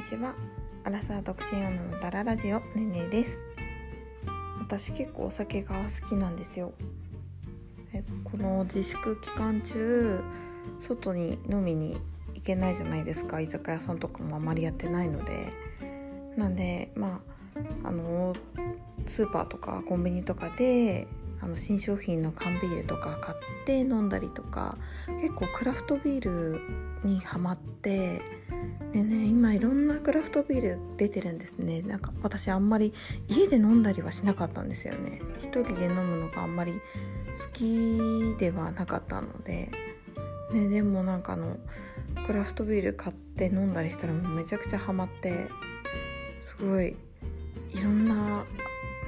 にちは。アラサー独身女のダララジオねねです。私結構お酒が好きなんですよ。えこの自粛期間中外に飲みに行けないじゃないですか。居酒屋さんとかもあまりやってないので。なんでまああのスーパーとかコンビニとかであの新商品の缶ビールとか買って飲んだりとか結構クラフトビールにハマってでね今いろんなクラフトビール出てるんですね。なんか私あんまり家で飲んだりはしなかったんですよね。一人で飲むのがあんまり好きではなかったので、ね、でもなんかあのクラフトビール買って飲んだりしたらもうめちゃくちゃハマってすごいいろんな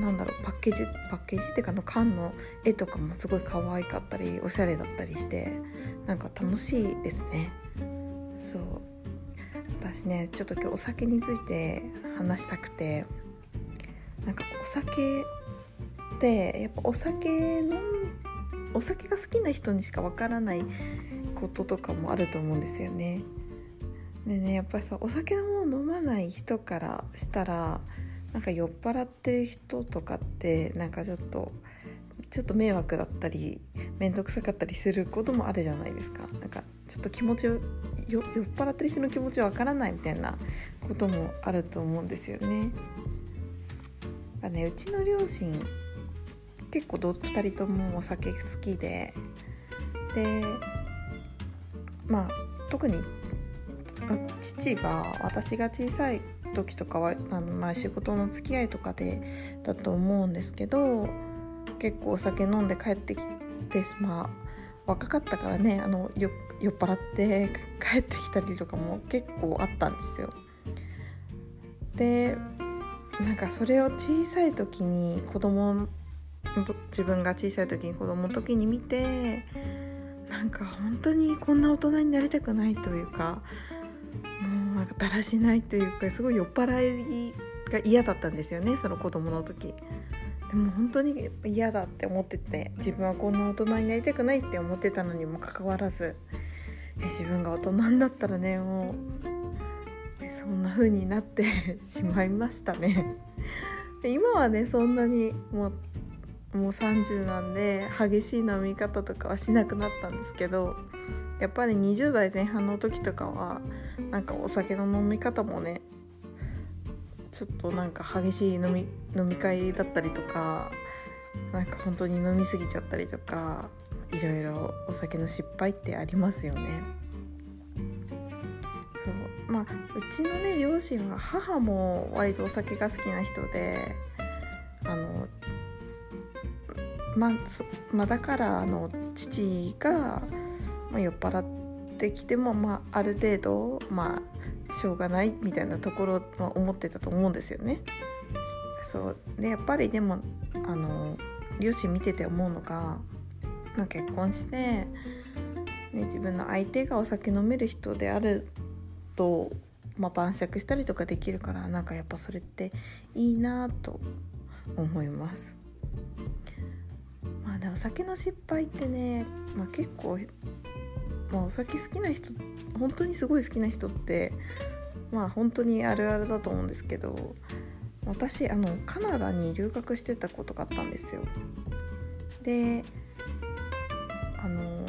なんだろうパッケージパッケージっていうかの缶の絵とかもすごい可愛かったりおしゃれだったりしてなんか楽しいですね。そう。私ねちょっと今日お酒について話したくてなんかお酒ってやっぱお酒のお酒が好きな人にしかわからないこととかもあると思うんですよね。でねやっぱりさお酒のもの飲まない人からしたらなんか酔っ払ってる人とかってなんかちょっとちょっと迷惑だったり面倒くさかったりすることもあるじゃないですかなんかちょっと気持ちを酔っ払ってる人の気持ちわからないみたいなこともあると思うんですよね。あねうちの両親結構2人ともお酒好きででまあ特に父は私が小さい時とかはあの、まあ、仕事の付き合いとかでだと思うんですけど結構お酒飲んで帰ってきてまあ若かったからねあの酔っ払って帰ってきたりとかも結構あったんですよ。でなんかそれを小さい時に子供自分が小さい時に子供の時に見てなんか本当にこんな大人になりたくないというかなんかだらしないというかすごい酔っ払いが嫌だったんですよねその子供の時。でも本当に嫌だって思ってて自分はこんな大人になりたくないって思ってたのにもかかわらずえ自分が大人になったらねもうそんな風になって しまいましたね 今はねそんなにもうもう30なんで激しい飲み方とかはしなくなったんですけどやっぱり20代前半の時とかはなんかお酒の飲み方もねちょっとなんか激しい飲み飲み会だったりとかなんか本当に飲み過ぎちゃったりとかいろいろお酒の失敗ってありますよね。そうまあうちのね両親は母も割とお酒が好きな人であのまあ、まあ、だからあの父が、まあ、酔っ払ってきても、まあ、ある程度、まあ、しょうがないみたいなところは思ってたと思うんですよね。そうでやっぱりでもあの両親見てて思うのが、まあ、結婚して、ね、自分の相手がお酒飲める人であると、まあ、晩酌したりとかできるからなんかやっぱそれっていいなと思います。まあでも酒の失敗ってね、まあ、結構、まあ、お酒好きな人本当にすごい好きな人ってまあ本当にあるあるだと思うんですけど私あのカナダに留学してたことがあったんですよ。であの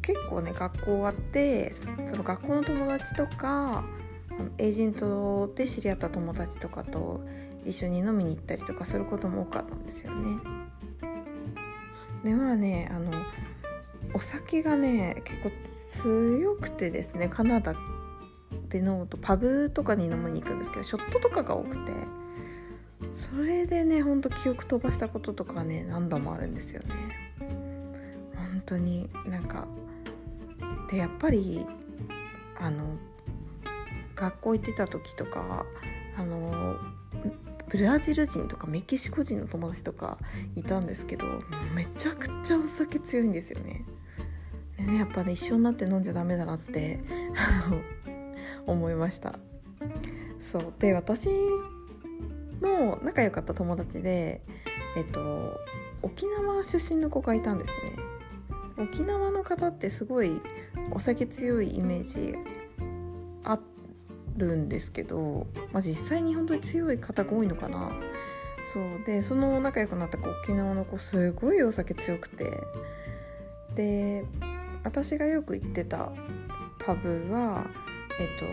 結構ね学校終わってその学校の友達とかエージェントで知り合った友達とかと一緒に飲みに行ったりとかすることも多かったんですよね。でまあねあのお酒がね結構強くてですねカナダで飲むとパブとかに飲みに行くんですけどショットとかが多くてそれでねほんと記憶飛ばしたこととかね何度もあるんですよね。本当になんかでやっぱりあの学校行ってた時とかあのブラジル人とかメキシコ人の友達とかいたんですけどめちゃくちゃお酒強いんですよね。ねやっぱね一緒になって飲んじゃダメだなって 思いました。そう。で私の仲良かった友達でえっと沖縄出身の子がいたんですね。沖縄の方ってすごいお酒強いイメージあるんですけど、まあ、実際に本当に強い方が多いのかな。そう。でその仲良くなった子沖縄の子すごいお酒強くて。で私がよく行ってたパブはえっと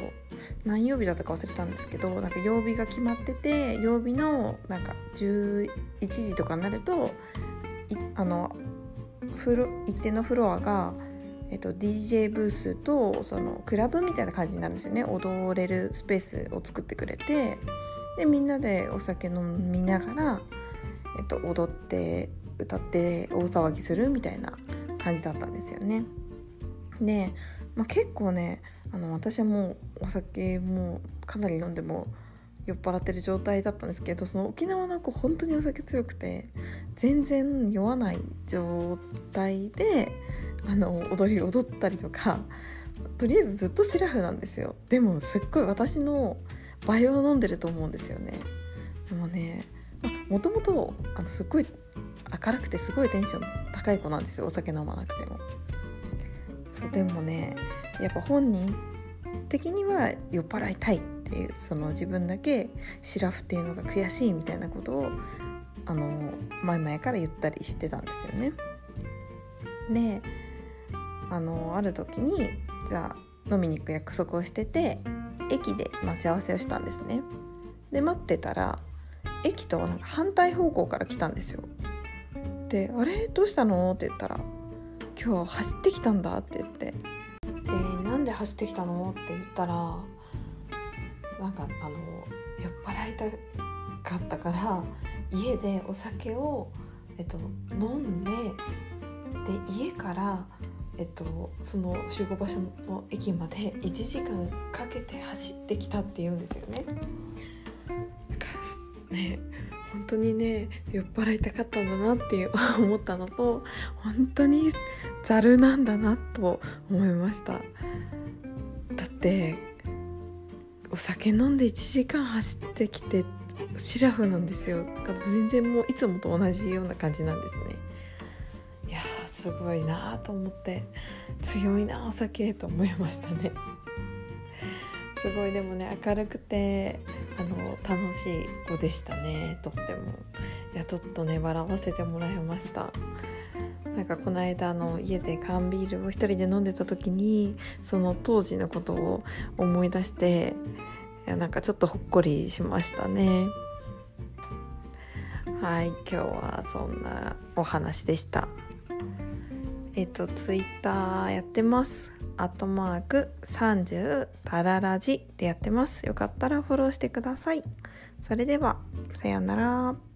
何曜日だったか忘れたんですけどなんか曜日が決まってて曜日のなんか11時とかになるとあのフロ一定のフロアが、えっと、DJ ブースとそのクラブみたいな感じになるんですよね。踊れるスペースを作ってくれてでみんなでお酒飲みながら、えっと、踊って歌って大騒ぎするみたいな感じだったんですよね。で、まあ、結構ねあの私はもうお酒もかなり飲んでも酔っ払ってる状態だったんですけどその沖縄の子本当にお酒強くて全然酔わない状態であの踊り踊ったりとかとりあえずずっとシラフなんですよでもすっごい私の倍を飲んでると思うんですよねでもねもともとすっごい明るくてすごいテンション高い子なんですよお酒飲まなくてもそうでもねやっぱ本人的には酔っ払いたいっていうその自分だけシラフっていうのが悔しいみたいなことをあの前々から言ったりしてたんですよね。であのある時にじゃあ飲みに行く約束をしてて駅で待ち合わせをしたんですね。で待ってたら駅となんか反対方向から来たんですよ。で「あれ？どうしたの?」って言ったら「今日走ってきたんだ」って言って「でなんで走ってきたの?」って言ったらなんかあの酔っ払いたかったから家でお酒を、えっと、飲んでで家からえっと、その集合場所の駅まで1時間かけて走ってきたって言うんですよね。ね当にね酔っ払いたかったんだなって思ったのと本当にざるなんだなと思いました。だってお酒飲んで1時間走ってきてシラフなんですよ。全然もういつもと同じような感じなんですね。いやすごいなと思って強いなお酒と思いましたね。すごいでもね明るくてあの楽しい子でしたねとっても。いやちょっとね笑わせてもらいました。なんかこの間の家で缶ビールを一人で飲んでた時にその当時のことを思い出していやなんかちょっとほっこりしましたね。はい今日はそんなお話でした。えっとツイッターやってます。アットマーク30タララジでやってます。よかったらフォローしてください。それではさようなら。